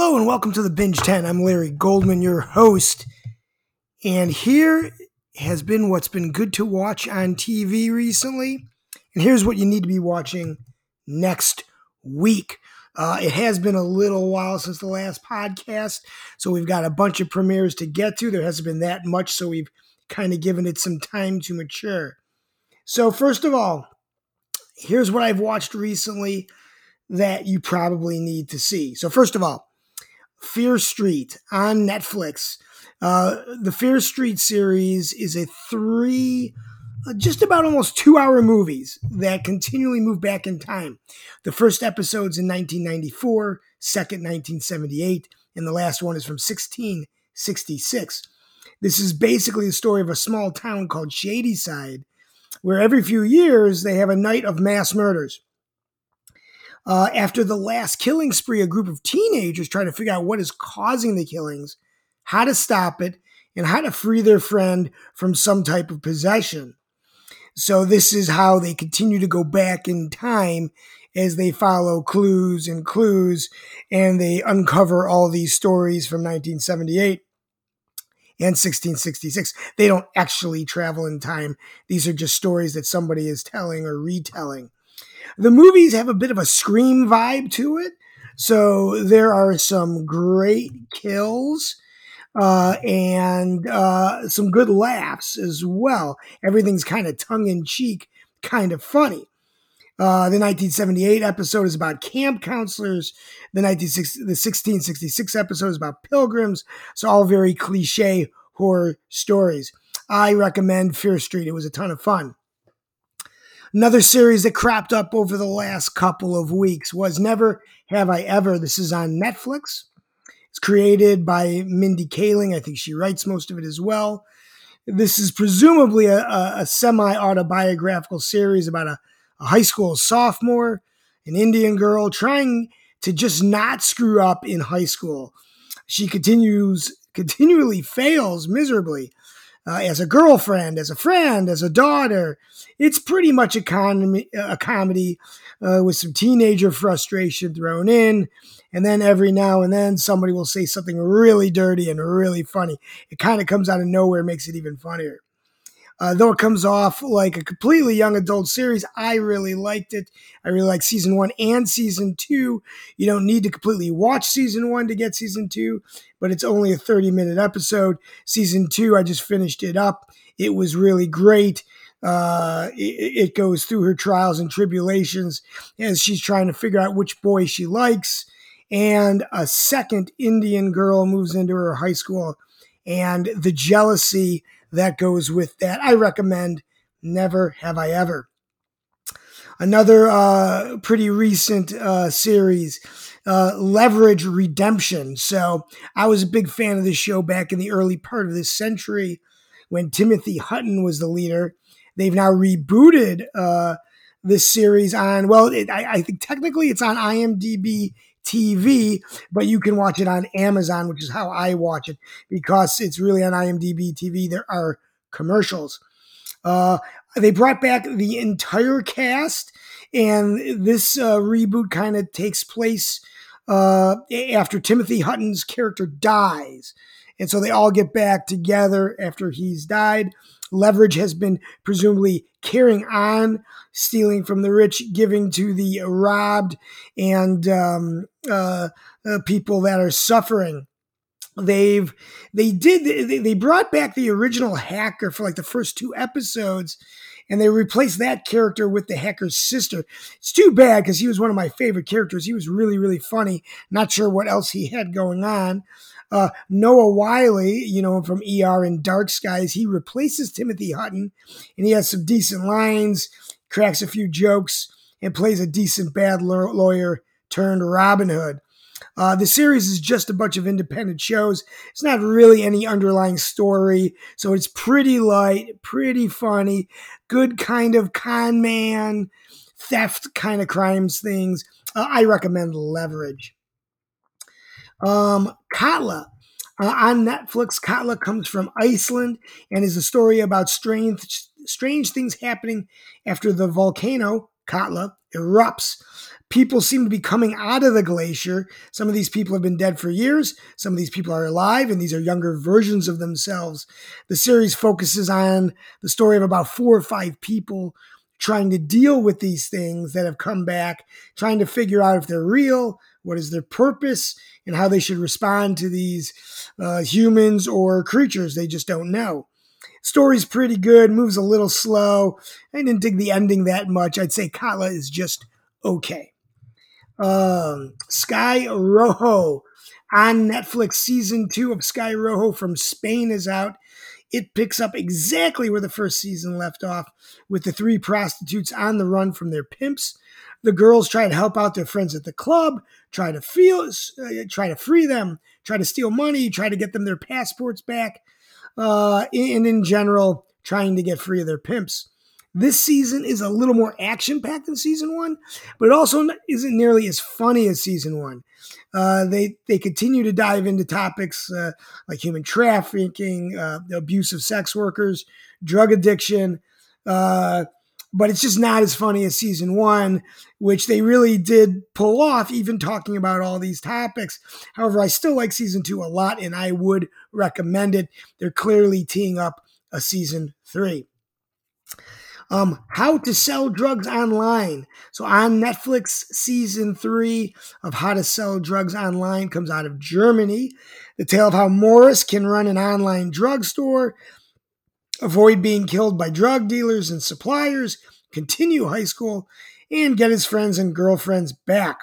Hello and welcome to the Binge 10. I'm Larry Goldman, your host. And here has been what's been good to watch on TV recently. And here's what you need to be watching next week. Uh, it has been a little while since the last podcast, so we've got a bunch of premieres to get to. There hasn't been that much, so we've kind of given it some time to mature. So, first of all, here's what I've watched recently that you probably need to see. So, first of all, Fear Street on Netflix. Uh, the Fear Street series is a three, uh, just about almost two hour movies that continually move back in time. The first episode's in 1994, second 1978, and the last one is from 1666. This is basically the story of a small town called Shadyside, where every few years they have a night of mass murders. Uh, after the last killing spree, a group of teenagers try to figure out what is causing the killings, how to stop it, and how to free their friend from some type of possession. So, this is how they continue to go back in time as they follow clues and clues and they uncover all these stories from 1978 and 1666. They don't actually travel in time, these are just stories that somebody is telling or retelling. The movies have a bit of a scream vibe to it. So there are some great kills uh, and uh, some good laughs as well. Everything's kind of tongue in cheek, kind of funny. Uh, the 1978 episode is about camp counselors. The, 1960, the 1666 episode is about pilgrims. So all very cliche horror stories. I recommend Fear Street. It was a ton of fun. Another series that cropped up over the last couple of weeks was Never Have I Ever. This is on Netflix. It's created by Mindy Kaling. I think she writes most of it as well. This is presumably a, a, semi autobiographical series about a, a high school sophomore, an Indian girl trying to just not screw up in high school. She continues continually fails miserably uh, as a girlfriend, as a friend, as a daughter. It's pretty much a, a comedy uh, with some teenager frustration thrown in. And then every now and then somebody will say something really dirty and really funny. It kind of comes out of nowhere, makes it even funnier. Uh, though it comes off like a completely young adult series, I really liked it. I really like season one and season two. You don't need to completely watch season one to get season two, but it's only a 30 minute episode. Season two, I just finished it up. It was really great. Uh, it, it goes through her trials and tribulations as she's trying to figure out which boy she likes. And a second Indian girl moves into her high school, and the jealousy that goes with that. I recommend Never Have I Ever. Another uh, pretty recent uh, series, uh, Leverage Redemption. So I was a big fan of this show back in the early part of this century when Timothy Hutton was the leader. They've now rebooted uh, this series on, well, it, I, I think technically it's on IMDb TV, but you can watch it on Amazon, which is how I watch it because it's really on IMDb TV. There are commercials. Uh, they brought back the entire cast, and this uh, reboot kind of takes place uh, after Timothy Hutton's character dies. And so they all get back together after he's died. Leverage has been presumably carrying on, stealing from the rich, giving to the robbed, and um, uh, uh, people that are suffering. They've they did they, they brought back the original hacker for like the first two episodes, and they replaced that character with the hacker's sister. It's too bad because he was one of my favorite characters. He was really really funny. Not sure what else he had going on. Uh, Noah Wyle, you know, from ER and Dark Skies, he replaces Timothy Hutton, and he has some decent lines, cracks a few jokes, and plays a decent bad lawyer turned Robin Hood. Uh, the series is just a bunch of independent shows. It's not really any underlying story, so it's pretty light, pretty funny, good kind of con man, theft kind of crimes things. Uh, I recommend Leverage. Um, Katla. Uh, on Netflix, Katla comes from Iceland and is a story about strange, strange things happening after the volcano, Katla, erupts. People seem to be coming out of the glacier. Some of these people have been dead for years. Some of these people are alive, and these are younger versions of themselves. The series focuses on the story of about four or five people trying to deal with these things that have come back, trying to figure out if they're real, what is their purpose, and how they should respond to these uh, humans or creatures they just don't know. Story's pretty good, moves a little slow. I didn't dig the ending that much. I'd say Katla is just okay. Um, Sky Rojo on Netflix, season two of Sky Rojo from Spain is out. It picks up exactly where the first season left off, with the three prostitutes on the run from their pimps. The girls try to help out their friends at the club, try to feel, uh, try to free them, try to steal money, try to get them their passports back, uh, and in general, trying to get free of their pimps. This season is a little more action packed than season one, but it also isn't nearly as funny as season one. Uh, they they continue to dive into topics uh, like human trafficking, uh, abuse of sex workers, drug addiction, uh, but it's just not as funny as season one, which they really did pull off, even talking about all these topics. However, I still like season two a lot, and I would recommend it. They're clearly teeing up a season three. Um, How to Sell Drugs Online. So on Netflix, season three of How to Sell Drugs Online comes out of Germany. The tale of how Morris can run an online drugstore, avoid being killed by drug dealers and suppliers, continue high school, and get his friends and girlfriends back.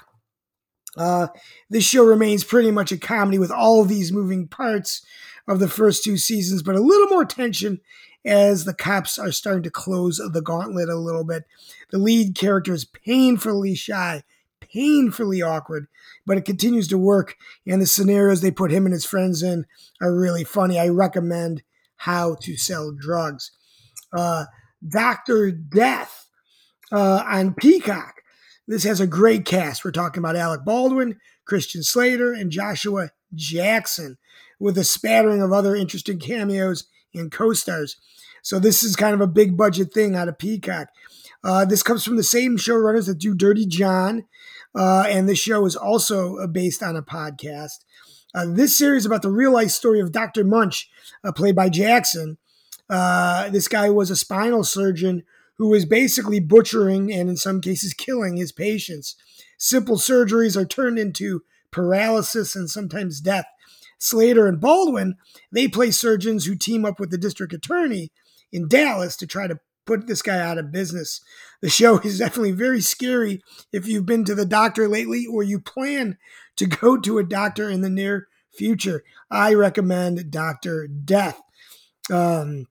Uh, this show remains pretty much a comedy with all these moving parts of the first two seasons, but a little more tension as the cops are starting to close the gauntlet a little bit. The lead character is painfully shy, painfully awkward, but it continues to work. And the scenarios they put him and his friends in are really funny. I recommend How to Sell Drugs. Uh, Dr. Death uh, on Peacock. This has a great cast. We're talking about Alec Baldwin, Christian Slater, and Joshua Jackson, with a spattering of other interesting cameos and co-stars. So this is kind of a big budget thing out of Peacock. Uh, this comes from the same showrunners that do Dirty John, uh, and this show is also uh, based on a podcast. Uh, this series about the real life story of Dr. Munch, uh, played by Jackson. Uh, this guy was a spinal surgeon who was basically butchering and, in some cases, killing his patients. Simple surgeries are turned into paralysis and sometimes death. Slater and Baldwin, they play surgeons who team up with the district attorney in Dallas to try to put this guy out of business. The show is definitely very scary if you've been to the doctor lately or you plan to go to a doctor in the near future. I recommend Dr. Death. Um,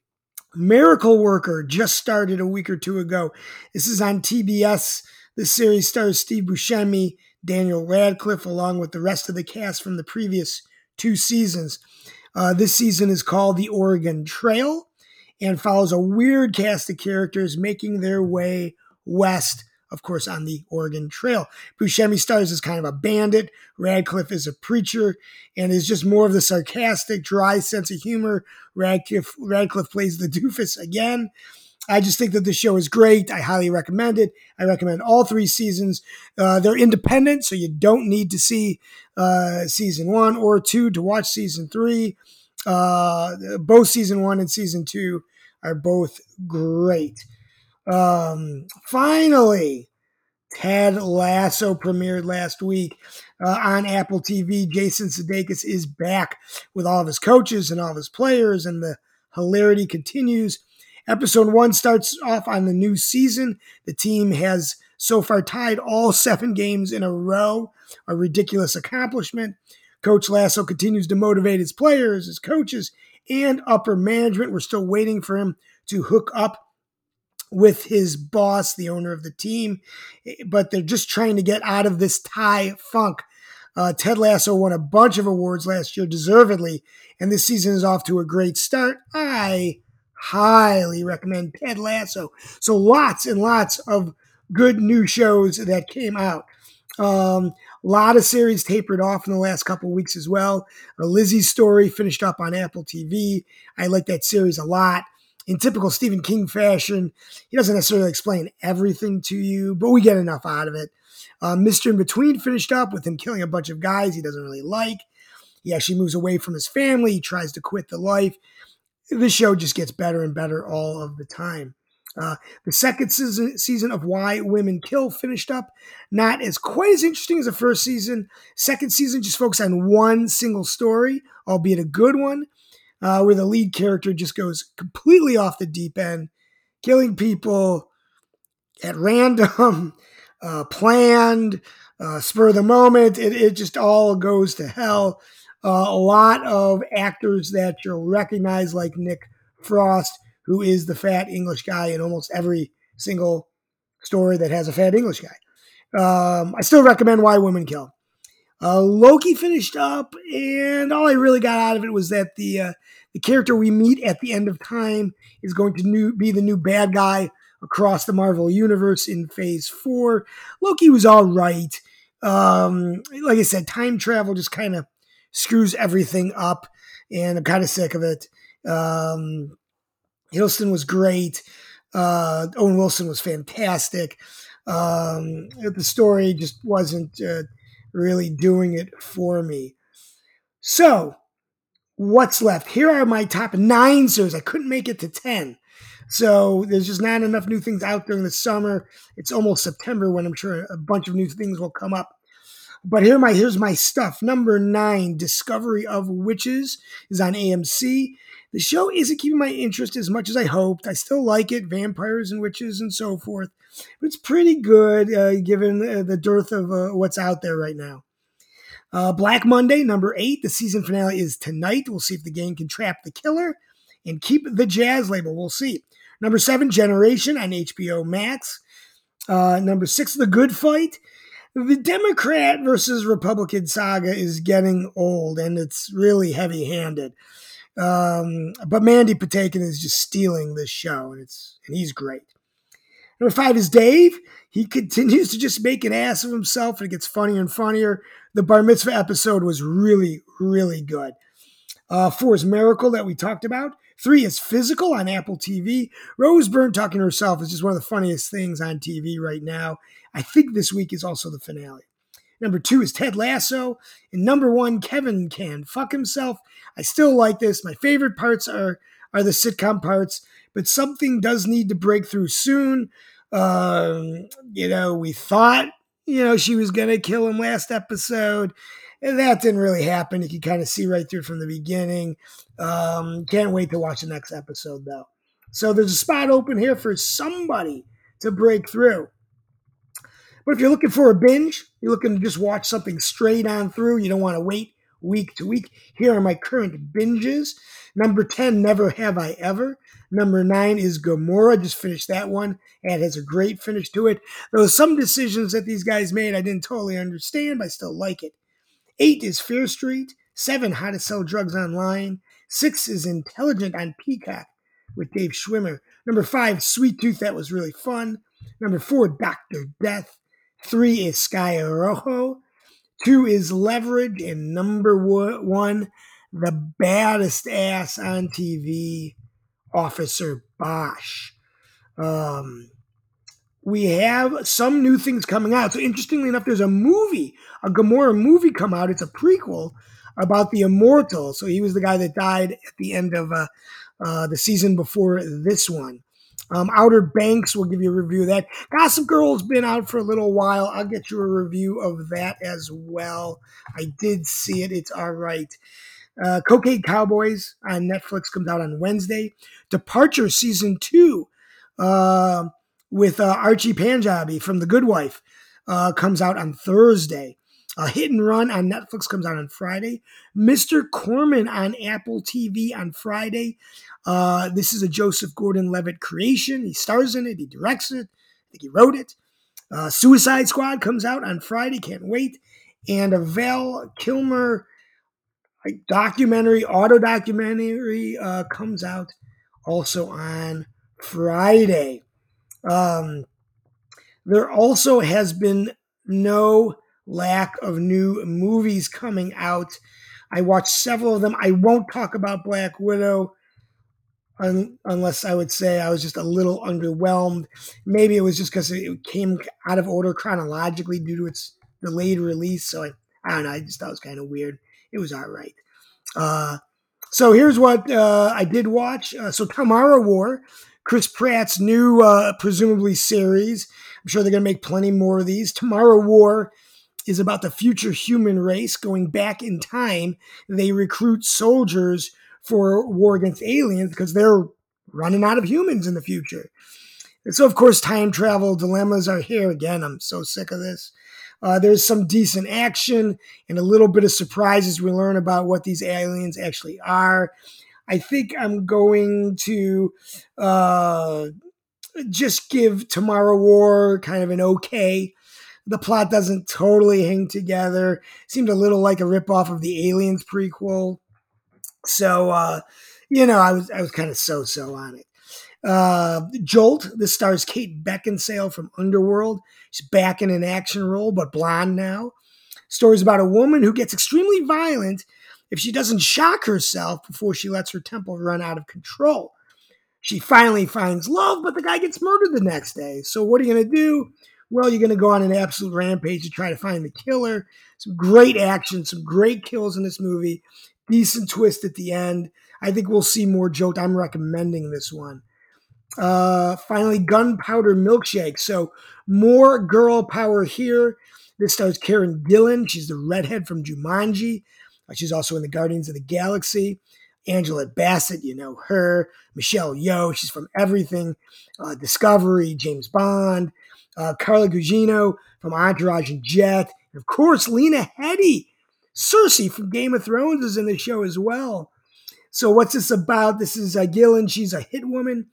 Miracle Worker just started a week or two ago. This is on TBS. The series stars Steve Buscemi, Daniel Radcliffe, along with the rest of the cast from the previous two seasons. Uh, this season is called The Oregon Trail and follows a weird cast of characters making their way west, of course, on the Oregon Trail. Buscemi stars as kind of a bandit. Radcliffe is a preacher and is just more of the sarcastic, dry sense of humor. Radcliffe, Radcliffe plays the doofus again. I just think that the show is great. I highly recommend it. I recommend all three seasons. Uh, they're independent, so you don't need to see uh, season one or two to watch season three. Uh, both season one and season two are both great. Um, finally, Ted Lasso premiered last week uh, on Apple TV. Jason Sudeikis is back with all of his coaches and all of his players, and the hilarity continues. Episode one starts off on the new season. The team has so far tied all seven games in a row, a ridiculous accomplishment. Coach Lasso continues to motivate his players, his coaches, and upper management. We're still waiting for him to hook up with his boss, the owner of the team, but they're just trying to get out of this tie funk. Uh, Ted Lasso won a bunch of awards last year, deservedly, and this season is off to a great start. I highly recommend Ted Lasso. So lots and lots of good new shows that came out. Um, a lot of series tapered off in the last couple weeks as well. A Lisey's story finished up on Apple TV. I like that series a lot. in typical Stephen King fashion, he doesn't necessarily explain everything to you, but we get enough out of it. Uh, Mr. Inbetween finished up with him killing a bunch of guys he doesn't really like. He actually moves away from his family. He tries to quit the life. The show just gets better and better all of the time. Uh, the second season, season of Why Women Kill finished up. Not as quite as interesting as the first season. Second season just focused on one single story, albeit a good one, uh, where the lead character just goes completely off the deep end, killing people at random, uh, planned, uh, spur of the moment. It, it just all goes to hell. Uh, a lot of actors that you'll recognize, like Nick Frost, who is the fat English guy in almost every single story that has a fat English guy. Um, I still recommend Why Women Kill. Uh, Loki finished up, and all I really got out of it was that the uh, the character we meet at the end of time is going to new, be the new bad guy across the Marvel universe in Phase Four. Loki was all right. Um, like I said, time travel just kind of screws everything up, and I'm kind of sick of it. Um, Hiddleston was great. Uh, Owen Wilson was fantastic. Um, the story just wasn't uh, really doing it for me. So, what's left? Here are my top nine series. I couldn't make it to 10. So, there's just not enough new things out during the summer. It's almost September when I'm sure a bunch of new things will come up. But here my here's my stuff. Number nine, Discovery of Witches is on AMC. The show isn't keeping my interest as much as I hoped. I still like it, vampires and witches and so forth. But it's pretty good uh, given uh, the dearth of uh, what's out there right now. Uh, Black Monday, number eight. The season finale is tonight. We'll see if the gang can trap the killer and keep the jazz label. We'll see. Number seven, Generation on HBO Max. Uh, number six, The Good Fight. The Democrat versus Republican saga is getting old and it's really heavy handed. Um, but Mandy Patinkin is just stealing this show, and it's and he's great. Number five is Dave. He continues to just make an ass of himself, and it gets funnier and funnier. The bar mitzvah episode was really, really good. Uh, four is Miracle that we talked about. Three is Physical on Apple TV. Rose Byrne talking to herself is just one of the funniest things on TV right now. I think this week is also the finale. Number two is Ted Lasso. And number one, Kevin can fuck himself. I still like this. My favorite parts are are the sitcom parts, but something does need to break through soon. Um, you know, we thought, you know, she was gonna kill him last episode. And that didn't really happen. You can kind of see right through from the beginning. Um, can't wait to watch the next episode though. So there's a spot open here for somebody to break through. But if you're looking for a binge, you're looking to just watch something straight on through, you don't want to wait week to week. Here are my current binges. Number 10, Never Have I Ever. Number 9 is Gomorrah. Just finished that one. And has a great finish to it. There were some decisions that these guys made I didn't totally understand, but I still like it. 8 is Fear Street. 7, How to Sell Drugs Online. 6 is Intelligence on Peacock with Dave Schwimmer. Number 5, Sweet Tooth. That was really fun. Number 4, Dr. Death. Three is Sky Rojo. Two is Leverage. And number one, the baddest ass on TV, Officer Bosch. Um, we have some new things coming out. So interestingly enough, there's a movie, a Gomorrah movie come out. It's a prequel about the immortal. So he was the guy that died at the end of uh, uh, the season before this one. Um, Outer Banks, we'll give you a review of that. Gossip Girl's been out for a little while. I'll get you a review of that as well. I did see it. It's all right. Uh, Cocaine Cowboys on Netflix comes out on Wednesday. Departure Season 2 uh, with uh, Archie Panjabi from The Good Wife uh, comes out on Thursday. A Hit and Run on Netflix comes out on Friday. Mr. Corman on Apple TV on Friday. Uh, this is a Joseph Gordon Levitt creation. He stars in it, he directs it, I think he wrote it. Uh, Suicide Squad comes out on Friday, can't wait. And a Val Kilmer documentary, auto documentary, uh, comes out also on Friday. Um, there also has been no lack of new movies coming out. I watched several of them. I won't talk about Black Widow un- unless I would say I was just a little underwhelmed. Maybe it was just because it came out of order chronologically due to its delayed release. So I, I don't know. I just thought it was kind of weird. It was all right. Uh, so here's what uh, I did watch. Uh, so Tomorrow War, Chris Pratt's new, uh, presumably series. I'm sure they're going to make plenty more of these. Tomorrow War is about the future human race going back in time. They recruit soldiers for war against aliens because they're running out of humans in the future. And so, of course, time travel dilemmas are here again. I'm so sick of this. Uh, there's some decent action and a little bit of surprises we learn about what these aliens actually are. I think I'm going to uh, just give Tomorrow War kind of an okay. The plot doesn't totally hang together. Seemed a little like a ripoff of the Aliens prequel. So, uh, you know, I was I was kind of so so on it. Uh, Jolt. This stars Kate Beckinsale from Underworld. She's back in an action role, but blonde now. Stories about a woman who gets extremely violent if she doesn't shock herself before she lets her temple run out of control. She finally finds love, but the guy gets murdered the next day. So, what are you going to do? Well, you're going to go on an absolute rampage to try to find the killer. Some great action, some great kills in this movie. Decent twist at the end. I think we'll see more Jolt. I'm recommending this one. Uh, finally, Gunpowder Milkshake. So more girl power here. This stars Karen Gillan. She's the redhead from Jumanji. She's also in the Guardians of the Galaxy. Angela Bassett, you know her. Michelle Yeoh, she's from everything. Uh, Discovery, James Bond. Uh, Carla Gugino from Entourage and Jett. And of course, Lena Headey. Cersei from Game of Thrones is in the show as well. So what's this about? This is uh, Gillan. She's a hit woman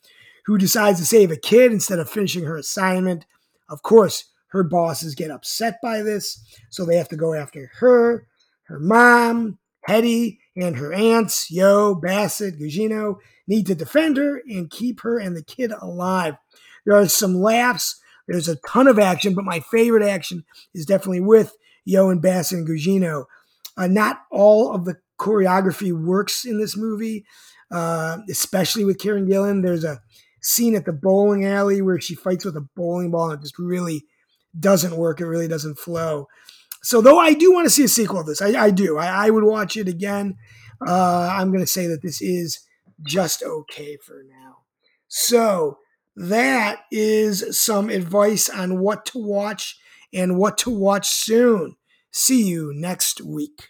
who decides to save a kid instead of finishing her assignment. Of course, her bosses get upset by this, so they have to go after her, her mom, Headey, and her aunts, Yeoh, Bassett, Gugino, need to defend her and keep her and the kid alive. There are some laughs. There's a ton of action, but my favorite action is definitely with Yeoh and Bassett and Gugino. Uh, not all of the choreography works in this movie, uh, especially with Karen Gillan. There's a scene at the bowling alley where she fights with a bowling ball and it just really doesn't work. It really doesn't flow. So, though I do want to see a sequel of this, I, I do. I, I, would watch it again. Uh, I'm going to say that this is just okay for now. So, that is some advice on what to watch and what to watch soon. See you next week.